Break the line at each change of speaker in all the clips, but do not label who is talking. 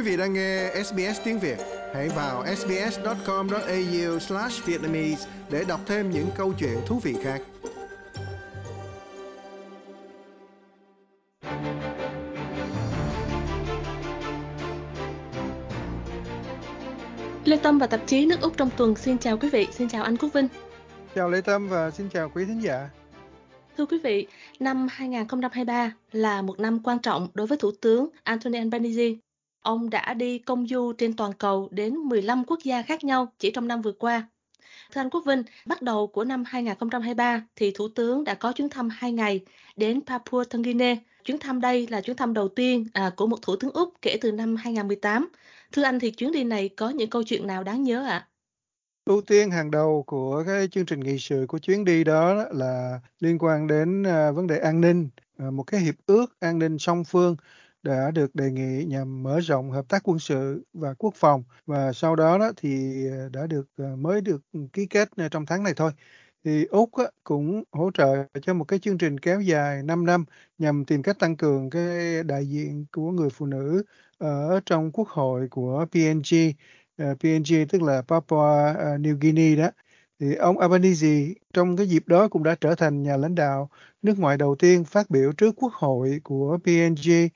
Quý vị đang nghe SBS tiếng Việt, hãy vào sbs.com.au/vietnamese để đọc thêm những câu chuyện thú vị khác.
Lê Tâm và tạp chí nước Úc trong tuần xin chào quý vị, xin chào anh Quốc Vinh.
Chào Lê Tâm và xin chào quý thính giả.
Thưa quý vị, năm 2023 là một năm quan trọng đối với Thủ tướng Anthony Albanese Ông đã đi công du trên toàn cầu đến 15 quốc gia khác nhau chỉ trong năm vừa qua. Thưa anh Quốc Vinh, bắt đầu của năm 2023 thì Thủ tướng đã có chuyến thăm 2 ngày đến Papua Tân Guinea. Chuyến thăm đây là chuyến thăm đầu tiên à, của một Thủ tướng Úc kể từ năm 2018. Thưa anh thì chuyến đi này có những câu chuyện nào đáng nhớ ạ? À?
Ưu tiên hàng đầu của cái chương trình nghị sự của chuyến đi đó là liên quan đến à, vấn đề an ninh, à, một cái hiệp ước an ninh song phương đã được đề nghị nhằm mở rộng hợp tác quân sự và quốc phòng và sau đó đó thì ờ, đã được ờ, mới được ký kết ờ, trong tháng này thôi thì Úc cũng hỗ trợ cho một cái chương trình kéo dài 5 năm nhằm tìm cách tăng cường cái đại diện của người phụ nữ ở trong quốc hội của PNG. PNG tức là Papua New Guinea đó. Thì ông Albanese trong cái dịp đó cũng đã trở thành nhà lãnh đạo nước ngoài đầu tiên phát biểu trước quốc hội của PNG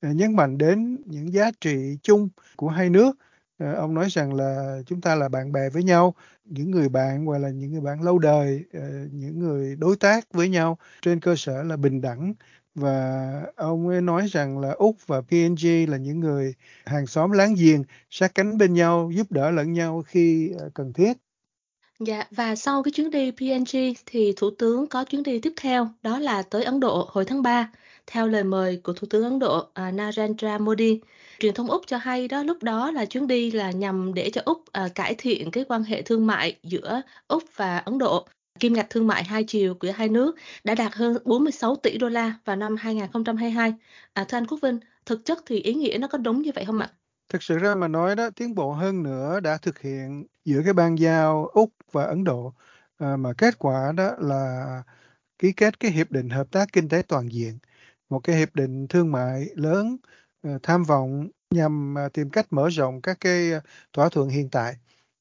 Ờ, nhấn mạnh đến những giá trị chung của hai nước. Ờ, ông nói rằng là chúng ta là bạn bè với nhau, những người bạn hoặc là những người bạn lâu đời, ờ, những người đối tác với nhau trên cơ sở là bình đẳng và ông ấy nói rằng là Úc và PNG là những người hàng xóm láng giềng sát cánh bên nhau giúp đỡ lẫn nhau khi cần thiết.
Dạ, và sau cái chuyến đi PNG thì Thủ tướng có chuyến đi tiếp theo đó là tới Ấn Độ hồi tháng 3 theo lời mời của Thủ tướng Ấn Độ à, Narendra Modi. Truyền thông Úc cho hay đó lúc đó là chuyến đi là nhằm để cho Úc à, cải thiện cái quan hệ thương mại giữa Úc và Ấn Độ. Kim ngạch thương mại hai chiều của hai nước đã đạt hơn 46 tỷ đô la vào năm 2022. À, thưa anh Quốc Vinh, thực chất thì ý nghĩa nó có đúng như vậy không ạ?
Thực sự ra mà nói đó, tiến bộ hơn nữa đã thực hiện giữa cái ban giao Úc và Ấn Độ à, mà kết quả đó là ký kết cái hiệp định hợp tác kinh tế toàn diện một cái hiệp định thương mại lớn ờ, tham vọng nhằm à, tìm cách mở rộng các cái ờ, thỏa thuận hiện tại.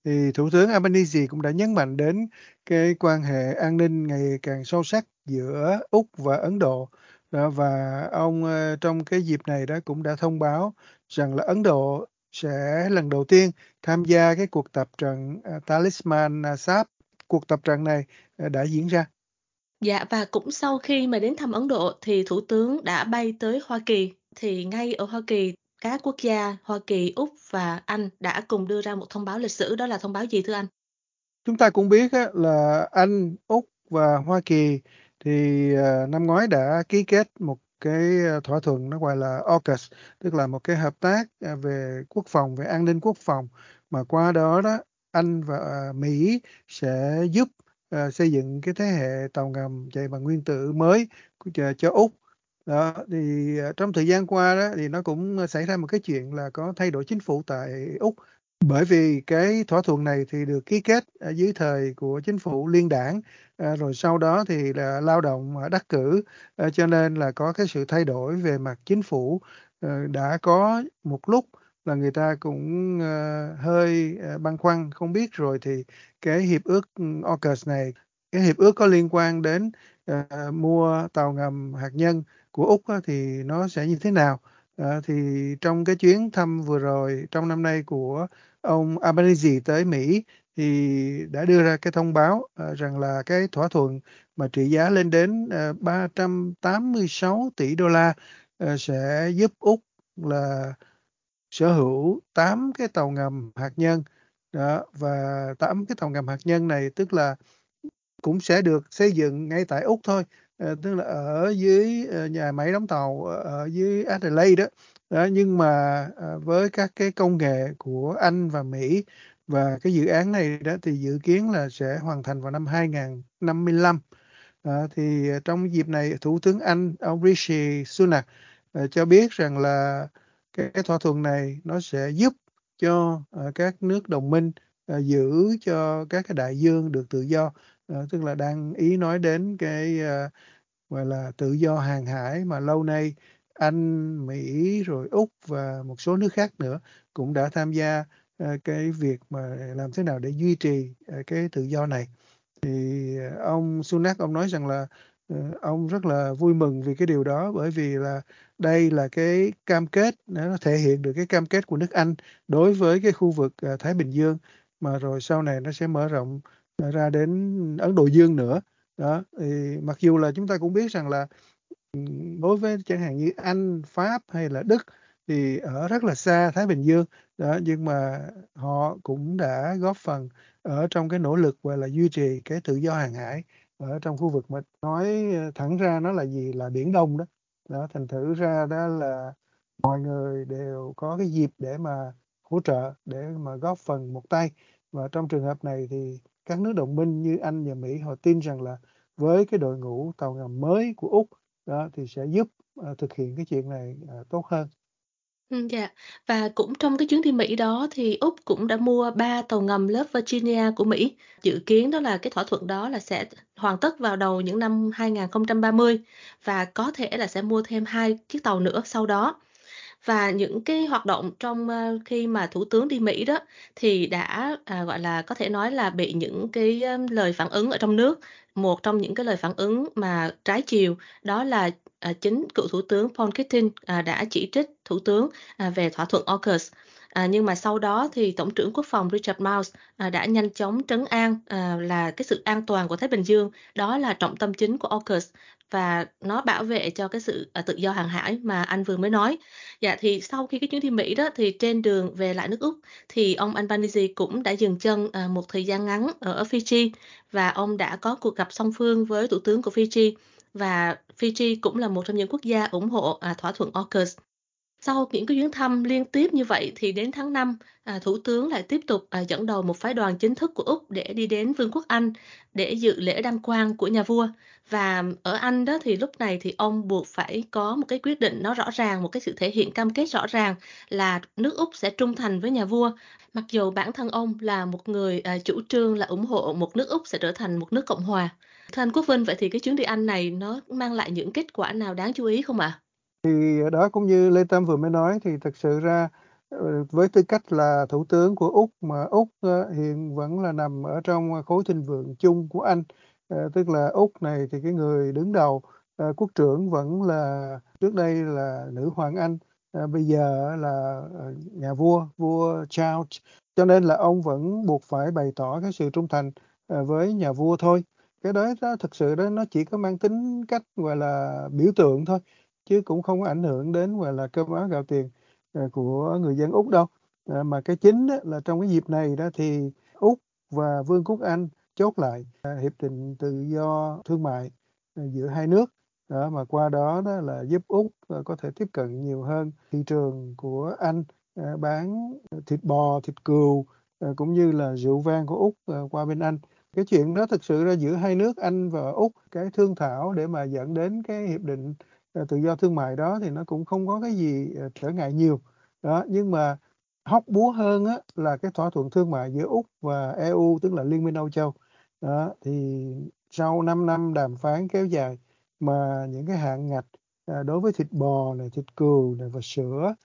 Thì thủ tướng Albanese cũng đã nhấn mạnh đến cái quan hệ an ninh ngày càng sâu sắc giữa Úc và Ấn Độ. Đó, và ông ờ, trong cái dịp này đó cũng đã thông báo rằng là Ấn Độ sẽ lần đầu tiên tham gia cái cuộc tập trận à, Talisman uh, SAP. Cuộc tập trận này đã diễn ra.
Dạ, và cũng sau khi mà đến thăm Ấn Độ thì Thủ tướng đã bay tới Hoa Kỳ. Thì ngay ở Hoa Kỳ, các quốc gia Hoa Kỳ, Úc và Anh đã cùng đưa ra một thông báo lịch sử. Đó là thông báo gì thưa anh?
Chúng ta cũng biết là Anh, Úc và Hoa Kỳ thì à, năm ngoái đã ký kết một cái à, thỏa thuận nó gọi là AUKUS, tức là một cái hợp tác à, về quốc phòng, về an ninh quốc phòng mà qua đó đó Anh và Mỹ sẽ giúp uh, xây dựng cái thế hệ tàu ngầm chạy bằng nguyên tử mới cho, cho Úc. Đó thì uh, trong thời gian qua đó thì nó cũng ờ, xảy ra một cái chuyện là có thay đổi chính phủ tại Úc. Bởi vì cái thỏa thuận này thì được ký kết ở dưới thời của chính phủ liên đảng à, rồi sau đó thì là lao động đắc cử à, cho nên là có cái sự thay đổi về mặt chính phủ à, đã có một lúc là người ta cũng uh, hơi uh, băn khoăn không biết rồi thì cái hiệp ước ừ, AUKUS này cái hiệp ước có liên quan đến uh, mua tàu ngầm hạt nhân của Úc á, thì nó sẽ như thế nào? Uh, thì trong cái chuyến thăm vừa rồi trong năm nay của ông Albanese tới Mỹ thì đã đưa ra cái thông báo uh, rằng là cái thỏa thuận mà trị giá lên đến uh, 386 tỷ đô la uh, sẽ giúp Úc là sở hữu 8 cái tàu ngầm hạt nhân. Đó và 8 cái tàu ngầm hạt nhân này tức là cũng sẽ được xây dựng ngay tại Úc thôi à, tức là ở dưới ờ, nhà máy đóng tàu ờ, ở dưới Adelaide đó, đó nhưng mà à, với các cái công nghệ của Anh và Mỹ và cái dự án này đó thì dự kiến là sẽ hoàn thành vào năm 2055 à, thì trong dịp này Thủ tướng Anh ông Rishi Sunak à, cho biết rằng là cái, cái thỏa thuận này nó sẽ giúp cho uh, các nước đồng minh uh, giữ cho các cái đại dương được tự do uh, tức là đang ý nói đến cái uh, gọi là tự do hàng hải mà lâu nay Anh, Mỹ rồi Úc và một số nước khác nữa cũng đã tham gia uh, cái việc mà làm thế nào để duy trì uh, cái tự do này. Thì ông Sunak ông nói rằng là uh, Ờ, ông rất là vui mừng vì cái điều đó bởi vì là đây là cái cam kết nó thể hiện được cái cam kết của nước Anh đối với cái khu vực ờ, Thái Bình Dương. Mà rồi sau này nó sẽ mở rộng ờ, ra đến Ấn Độ Dương nữa. Đó thì mặc dù là chúng ta cũng biết rằng là ừ, đối với chẳng hạn như Anh, Pháp hay là Đức thì ở rất là xa Thái Bình Dương. Đó nhưng mà họ cũng đã góp phần ở trong cái nỗ lực gọi là duy trì cái tự do hàng hải ở trong khu vực mà nói ờ, thẳng ra nó là gì? Là biển Đông đó. Đó thành thử ra đó là mọi người đều có cái dịp để mà hỗ trợ để mà góp phần một tay. Và trong trường hợp này thì các nước đồng minh như Anh và Mỹ họ tin rằng là với cái đội ngũ tàu ngầm mới của Úc đó thì sẽ giúp uh, thực hiện cái chuyện này uh, tốt hơn.
Ừm, dạ. Và cũng trong cái chuyến đi Mỹ đó thì Úc cũng đã mua 3 tàu ngầm lớp Virginia của Mỹ. Dự kiến đó là cái thỏa thuận đó là sẽ hoàn tất vào đầu những năm 2030 và có thể là sẽ mua thêm hai chiếc tàu nữa sau đó. Và những cái hoạt động trong, ơ, khi mà Thủ tướng đi Mỹ đó, thì đã, à, gọi là, có thể nói là bị những cái, ơ, lời phản ứng ở trong nước. Một trong những cái lời phản ứng mà trái chiều đó là, à, chính cựu Thủ tướng Paul Keating, à, đã chỉ trích Thủ tướng, à, về thỏa thuận AUKUS. À, nhưng mà sau đó thì Tổng trưởng Quốc phòng Richard Marles, à, đã nhanh chóng trấn an, à, là cái sự an toàn của Thái Bình Dương, đó là trọng tâm chính của AUKUS và nó bảo vệ cho cái sự, à, tự do hàng hải mà anh vừa mới nói. Dạ, thì sau khi cái chuyến đi Mỹ đó thì trên đường về lại nước Úc thì ông Albanese cũng đã dừng chân, à, một thời gian ngắn ở Fiji và ông đã có cuộc gặp song phương với thủ tướng của Fiji và Fiji cũng là một trong những quốc gia ủng hộ, à, thỏa thuận AUKUS. Sau những cái chuyến thăm liên tiếp như vậy thì đến tháng 5, à, Thủ tướng lại tiếp tục, à, dẫn đầu một phái đoàn chính thức của Úc để đi đến Vương quốc Anh để dự lễ đăng quang của nhà vua. Và ở Anh đó thì lúc này thì ông buộc phải có một cái quyết định nó rõ ràng, một cái sự thể hiện cam kết rõ ràng là nước Úc sẽ trung thành với nhà vua. Mặc dù bản thân ông là một người, à, chủ trương là ủng hộ một nước Úc sẽ trở thành một nước cộng hòa. Thưa anh Quốc Vinh, vậy thì cái chuyến đi Anh này nó mang lại những kết quả nào đáng chú ý không ạ?
Thì đó cũng như Lê Tâm vừa mới nói thì thực sự ra, ờ, với tư cách là thủ tướng của Úc mà Úc, ờ, hiện vẫn là nằm ở trong khối thịnh vượng chung của Anh. Ờ, tức là Úc này thì cái người đứng đầu, quốc trưởng vẫn là trước đây là nữ hoàng Anh, bây giờ là, nhà vua, vua Charles, cho nên là ông vẫn buộc phải bày tỏ cái sự trung thành, với nhà vua thôi. Cái đó nó thực sự đó nó chỉ có mang tính cách, gọi là, biểu tượng thôi, chứ cũng không có ảnh hưởng đến, gọi là, cơm áo gạo tiền, ờ, của người dân Úc đâu. Ờ, mà cái chính đó là trong cái dịp này đó thì Úc và Vương quốc Anh chốt lại, ờ, hiệp định tự do thương mại, giữa hai nước. Đó, mà qua đó đó là giúp Úc, có thể tiếp cận nhiều hơn thị trường của Anh, bán, thịt bò, thịt cừu, cũng như là rượu vang của Úc, qua bên Anh. Cái chuyện đó thực sự ra giữa hai nước Anh và Úc, cái thương thảo để mà dẫn đến cái hiệp định, ờ, tự do thương mại đó thì nó cũng không có cái gì, ờ, trở ngại nhiều. Đó, nhưng mà hóc búa hơn á là cái thỏa thuận thương mại giữa Úc và EU, tức là Liên minh Âu Châu. Đó, thì sau 5 năm đàm phán kéo dài mà những cái hạn ngạch, à, đối với thịt bò này, thịt cừu này và sữa,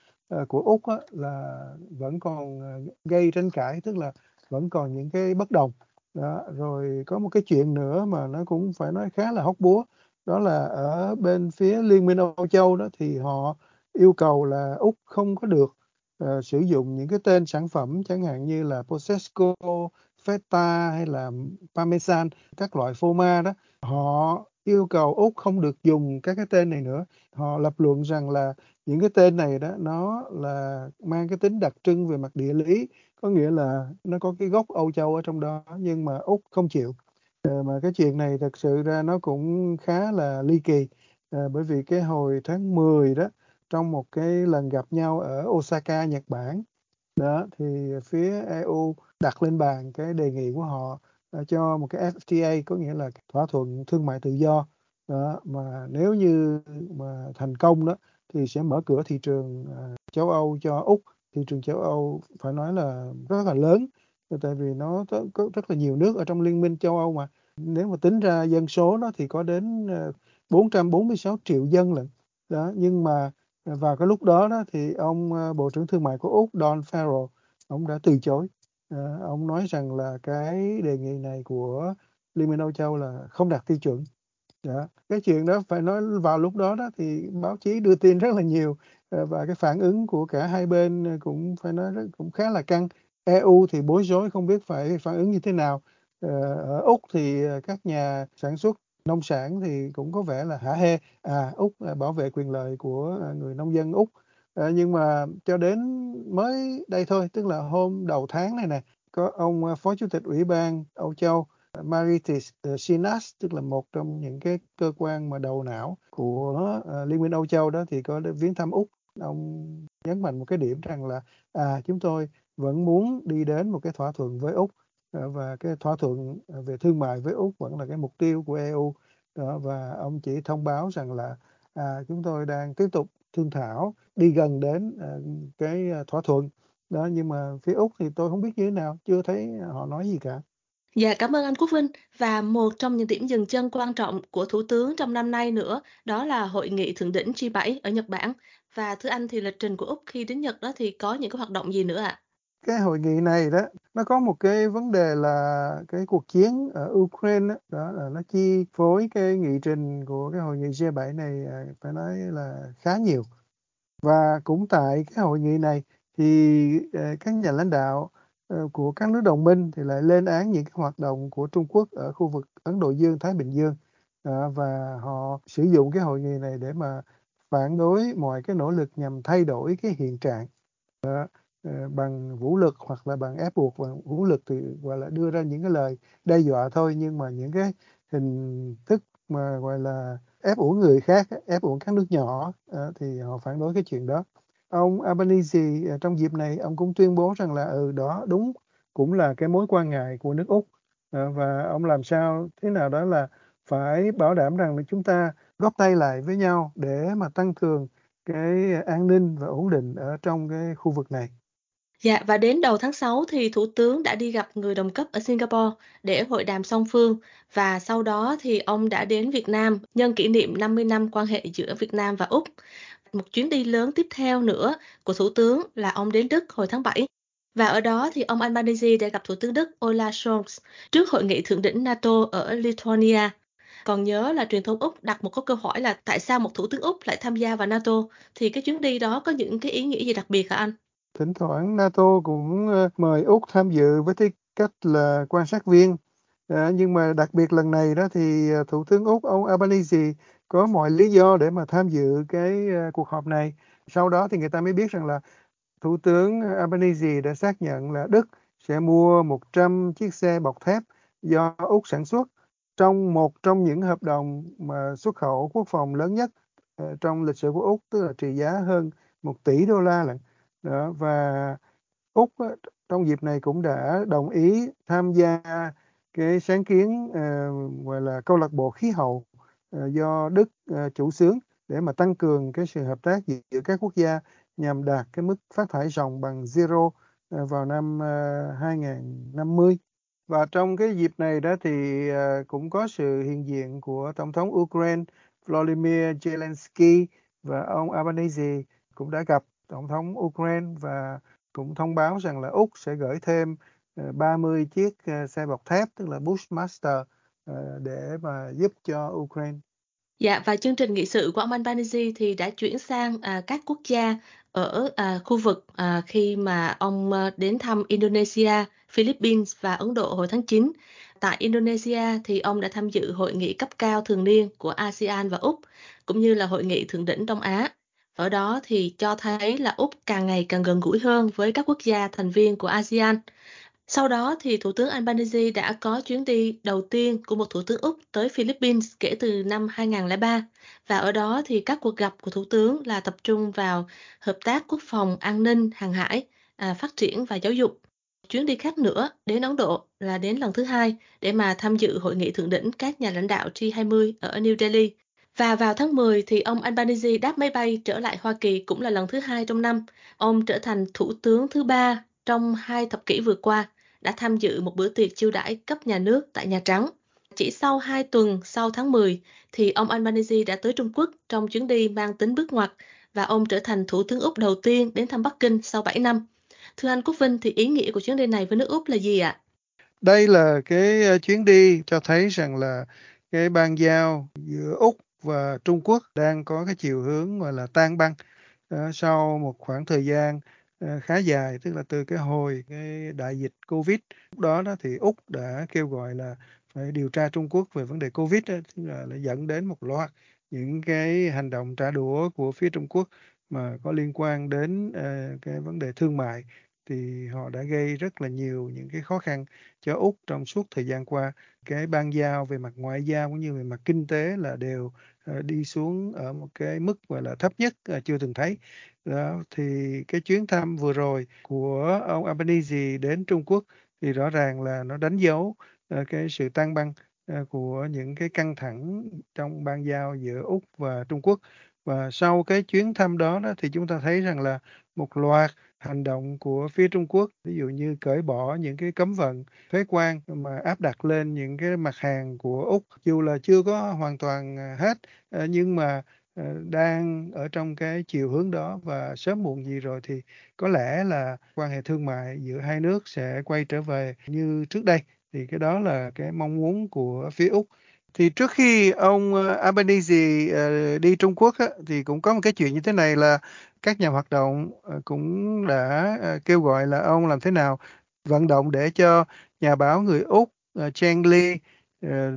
của Úc á là vẫn còn, gây tranh cãi, tức là vẫn còn những cái bất đồng. Đó, rồi có một cái chuyện nữa mà nó cũng phải nói khá là hóc búa, đó là ở bên phía Liên minh Âu Châu đó thì họ yêu cầu là Úc không có được, uh, sử dụng những cái tên sản phẩm chẳng hạn như là Prosecco, Feta hay là Parmesan, các loại phô mai đó, họ yêu cầu Úc không được dùng các cái tên này nữa. Họ lập luận rằng là những cái tên này đó nó là mang cái tính đặc trưng về mặt địa lý, có nghĩa là nó có cái gốc Âu Châu ở trong đó, nhưng mà Úc không chịu. Ờ, mà cái chuyện này thực sự ra nó cũng khá là ly kỳ, ờ, bởi vì cái hồi tháng 10 đó, trong một cái lần gặp nhau ở Osaka, Nhật Bản, đó, thì phía EU đặt lên bàn cái đề nghị của họ, ờ, cho một cái FTA, có nghĩa là thỏa thuận thương mại tự do. Đó, mà nếu như mà thành công đó thì sẽ mở cửa thị trường, à, châu Âu cho Úc. Thị trường châu Âu phải nói là rất là lớn, tại vì nó có rất là nhiều nước ở trong Liên minh châu Âu mà. Nếu mà tính ra dân số nó thì có đến, ờ, 446 triệu dân lận. Đó, nhưng mà vào cái lúc đó đó thì ông ờ, Bộ trưởng Thương mại của Úc Don Farrell ông đã từ chối. Ờ, ông nói rằng là cái đề nghị này của Liên minh Âu Châu là không đạt tiêu chuẩn. đó. Cái chuyện đó phải nói vào lúc đó đó thì báo chí đưa tin rất là nhiều Ờ, và cái phản ứng của cả hai bên ờ, cũng phải nói rất, cũng khá là căng. EU thì bối rối không biết phải phản ứng như thế nào. Ờ, ở Úc thì các nhà sản xuất nông sản thì cũng có vẻ là hả hê à úc à, bảo vệ quyền lợi của người nông dân úc à, nhưng mà cho đến mới đây thôi tức là hôm đầu tháng này nè có ông phó chủ tịch ủy ban âu châu Maritis Sinas tức là một trong những cái cơ quan mà đầu não của Liên minh Âu Châu đó thì có viếng thăm Úc ông nhấn mạnh một cái điểm rằng là à chúng tôi vẫn muốn đi đến một cái thỏa thuận với Úc à, và cái thỏa thuận à, về thương mại với Úc vẫn là cái mục tiêu của EU đó và ông chỉ thông báo rằng là à, chúng tôi đang tiếp tục thương thảo đi gần đến à, cái à, thỏa thuận. Đó nhưng mà phía Úc thì tôi không biết như thế nào chưa thấy họ nói gì cả.
Dạ, cảm ơn anh Quốc Vinh. Và một trong những điểm dừng chân quan trọng của Thủ tướng trong năm nay nữa, đó là hội nghị thượng đỉnh G7 ở Nhật Bản. Và thưa anh thì lịch trình của Úc khi đến Nhật đó thì có những cái hoạt động gì nữa ạ? À?
cái hội nghị này đó nó có một cái vấn đề là cái cuộc chiến ở Ukraine đó, đó là nó chi phối cái nghị trình của cái hội nghị G7 này à, phải nói là khá nhiều và cũng tại cái hội nghị này thì à, các nhà lãnh đạo Ờ, của các nước đồng minh thì lại lên án những cái hoạt động của Trung Quốc ở khu vực Ấn Độ Dương, Thái Bình Dương. Và họ sử dụng cái hội nghị này để mà phản đối mọi cái nỗ lực nhằm thay đổi cái hiện trạng. Ờ, bằng vũ lực hoặc là bằng ép buộc bằng vũ lực thì, gọi là, đưa ra những cái lời đe dọa thôi, nhưng mà những cái hình thức mà, gọi là, ép uổng người khác, ép uổng các nước nhỏ ờ, thì họ phản đối cái chuyện đó ông Albanese ờ, trong dịp này ông cũng tuyên bố rằng là ừ đó đúng cũng là cái mối quan ngại của nước Úc ờ, và ông làm sao thế nào đó là phải bảo đảm rằng là chúng ta góp tay lại với nhau để mà tăng cường cái an ninh và ổn định ở trong cái khu vực này.
Dạ, và đến đầu tháng 6 thì Thủ tướng đã đi gặp người đồng cấp ở Singapore để hội đàm song phương và sau đó thì ông đã đến Việt Nam nhân kỷ niệm 50 năm quan hệ giữa Việt Nam và Úc. Một chuyến đi lớn tiếp theo nữa của Thủ tướng là ông đến Đức hồi tháng 7. Và ở đó thì ông Albanese đã gặp Thủ tướng Đức Olaf Scholz trước hội nghị thượng đỉnh NATO ở Lithuania. Còn nhớ là truyền thông Úc đặt một câu hỏi là tại sao một thủ tướng Úc lại tham gia vào NATO thì cái chuyến đi đó có những cái ý nghĩa gì đặc biệt hả anh?
Thỉnh thoảng NATO cũng ờ, mời Úc tham dự với tư cách là quan sát viên. À, nhưng mà đặc biệt lần này đó thì ờ, Thủ tướng Úc ông Albanese có mọi lý do để mà tham dự cái ờ, cuộc họp này. Sau đó thì người ta mới biết rằng là Thủ tướng Albanese đã xác nhận là Đức sẽ mua 100 chiếc xe bọc thép do Úc sản xuất trong một trong những hợp đồng mà xuất khẩu quốc phòng lớn nhất trong lịch sử của Úc, tức là trị giá hơn 1 tỷ đô la lận đó và Úc trong dịp này cũng đã đồng ý tham gia cái sáng kiến uh, gọi là câu lạc bộ khí hậu uh, do Đức uh, chủ xướng để mà tăng cường cái sự hợp tác giữa các quốc gia nhằm đạt cái mức phát thải ròng bằng zero uh, vào năm uh, 2050 và trong cái dịp này đó thì uh, cũng có sự hiện diện của tổng thống Ukraine Volodymyr Zelensky và ông Albanese cũng đã gặp tổng thống Ukraine và cũng thông báo rằng là Úc sẽ gửi thêm Ờ, 30 chiếc ờ, xe bọc thép tức là Bushmaster ờ, để mà giúp cho Ukraine.
Dạ và chương trình nghị sự của ông Albanese thì đã chuyển sang à, các quốc gia ở à, khu vực à, khi mà ông à, đến thăm Indonesia, Philippines và Ấn Độ hồi tháng 9. Tại Indonesia thì ông đã tham dự hội nghị cấp cao thường niên của ASEAN và Úc cũng như là hội nghị thượng đỉnh Đông Á. Ở đó thì cho thấy là Úc càng ngày càng gần gũi hơn với các quốc gia thành viên của ASEAN. Sau đó thì Thủ tướng Albanese đã có chuyến đi đầu tiên của một Thủ tướng Úc tới Philippines kể từ năm 2003. Và ở đó thì các cuộc gặp của Thủ tướng là tập trung vào hợp tác quốc phòng, an ninh, hàng hải, à, phát triển và giáo dục. Chuyến đi khác nữa đến Ấn Độ là đến lần thứ hai để mà tham dự hội nghị thượng đỉnh các nhà lãnh đạo G20 ở New Delhi và vào tháng 10 thì ông Albanese đáp máy bay trở lại Hoa Kỳ cũng là lần thứ hai trong năm. Ông trở thành thủ tướng thứ ba trong hai thập kỷ vừa qua, đã tham dự một bữa tiệc chiêu đãi cấp nhà nước tại Nhà Trắng. Chỉ sau hai tuần sau tháng 10 thì ông Albanese đã tới Trung Quốc trong chuyến đi mang tính bước ngoặt và ông trở thành Thủ tướng Úc đầu tiên đến thăm Bắc Kinh sau 7 năm. Thưa anh Quốc Vinh, thì ý nghĩa của chuyến đi này với nước Úc là gì ạ?
Đây là cái ờ, chuyến đi cho thấy rằng là cái ban giao giữa Úc và Trung Quốc đang có cái chiều hướng gọi là tan băng ờ, sau một khoảng thời gian Ờ, khá dài tức là từ cái hồi cái đại dịch Covid lúc đó đó thì Úc đã kêu gọi là phải điều tra Trung Quốc về vấn đề Covid đó, tức là, là dẫn đến một loạt những cái hành động trả đũa của phía Trung Quốc mà có liên quan đến uh, cái vấn đề thương mại thì họ đã gây rất là nhiều những cái khó khăn cho Úc trong suốt thời gian qua. Cái ban giao về mặt ngoại giao cũng như về mặt kinh tế là đều ờ, đi xuống ở một cái mức gọi là thấp nhất chưa từng thấy. Đó, thì cái chuyến thăm vừa rồi của ông Albanese đến Trung Quốc thì rõ ràng là nó đánh dấu uh, cái sự tăng băng uh, của những cái căng thẳng trong ban giao giữa Úc và Trung Quốc. Và sau cái chuyến thăm đó, đó thì chúng ta thấy rằng là một loạt hành động của phía Trung Quốc, ví dụ như cởi bỏ những cái cấm vận thuế quan mà áp đặt lên những cái mặt hàng của Úc, dù là chưa có hoàn toàn ờ, hết, nhưng mà Ờ, đang ở trong cái chiều hướng đó và sớm muộn gì rồi thì có lẽ là quan hệ thương mại giữa hai nước sẽ quay trở về như trước đây. Thì cái đó là cái mong muốn của phía Úc. Thì trước khi ông ờ, Albanese ờ, đi Trung Quốc á, thì cũng có một cái chuyện như thế này là các nhà hoạt động cũng đã kêu gọi là ông làm thế nào vận động để cho nhà báo người Úc Chang Lee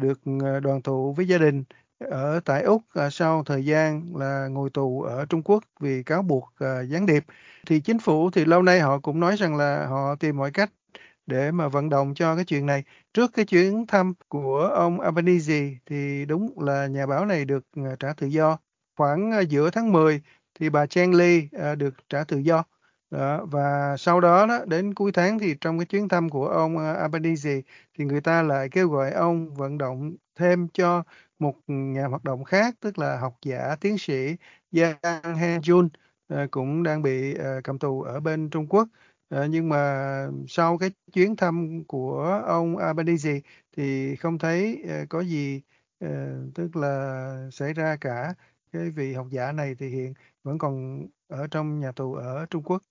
được đoàn tụ với gia đình ở tại Úc à, sau thời gian là ngồi tù ở Trung Quốc vì cáo buộc à, gián điệp thì chính phủ thì lâu nay họ cũng nói rằng là họ tìm mọi cách để mà vận động cho cái chuyện này. Trước cái chuyến thăm của ông Albanese thì đúng là nhà báo này được à, trả tự do. Khoảng giữa tháng 10 thì bà Chen Li được trả tự do đó, và sau đó, đó đến cuối tháng thì trong cái chuyến thăm của ông Albanese thì người ta lại kêu gọi ông vận động thêm cho một nhà hoạt động khác, tức là học giả, tiến sĩ Yang He Jun ờ, cũng đang bị ờ, cầm tù ở bên Trung Quốc ờ, nhưng mà sau cái chuyến thăm của ông Albanese thì không thấy có gì tức là xảy ra cả cái vị học giả này thì hiện vẫn còn ở trong nhà tù ở Trung Quốc.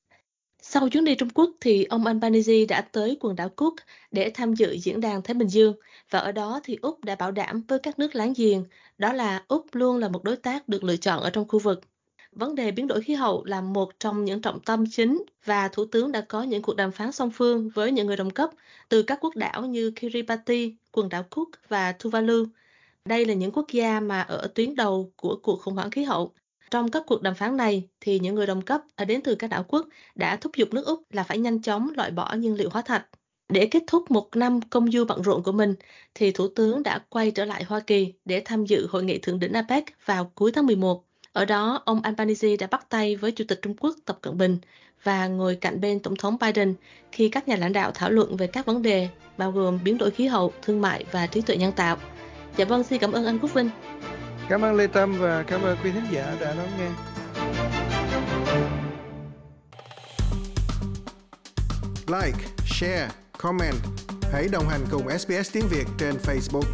Sau chuyến đi Trung Quốc thì ông Albanese đã tới quần đảo Cook để tham dự diễn đàn Thái Bình Dương và ở đó thì Úc đã bảo đảm với các nước láng giềng đó là Úc luôn là một đối tác được lựa chọn ở trong khu vực. Vấn đề biến đổi khí hậu là một trong những trọng tâm chính và Thủ tướng đã có những cuộc đàm phán song phương với những người đồng cấp từ các quốc đảo như Kiribati, quần đảo Cook và Tuvalu. Đây là những quốc gia mà ở tuyến đầu của cuộc khủng hoảng khí hậu trong các cuộc đàm phán này, thì những người đồng cấp đến từ các đảo quốc đã thúc giục nước Úc là phải nhanh chóng loại bỏ nhiên liệu hóa thạch. Để kết thúc một năm công du bận rộn của mình, thì Thủ tướng đã quay trở lại Hoa Kỳ để tham dự hội nghị thượng đỉnh APEC vào cuối tháng 11. Ở đó, ông Albanese đã bắt tay với Chủ tịch Trung Quốc Tập Cận Bình và ngồi cạnh bên Tổng thống Biden khi các nhà lãnh đạo thảo luận về các vấn đề bao gồm biến đổi khí hậu, thương mại và trí tuệ nhân tạo. Dạ vâng, xin cảm ơn anh Quốc Vinh.
Cảm ơn Lê Tâm và cảm ơn quý khán giả đã lắng nghe.
Like, share, comment. Hãy đồng hành cùng SBS tiếng Việt trên Facebook.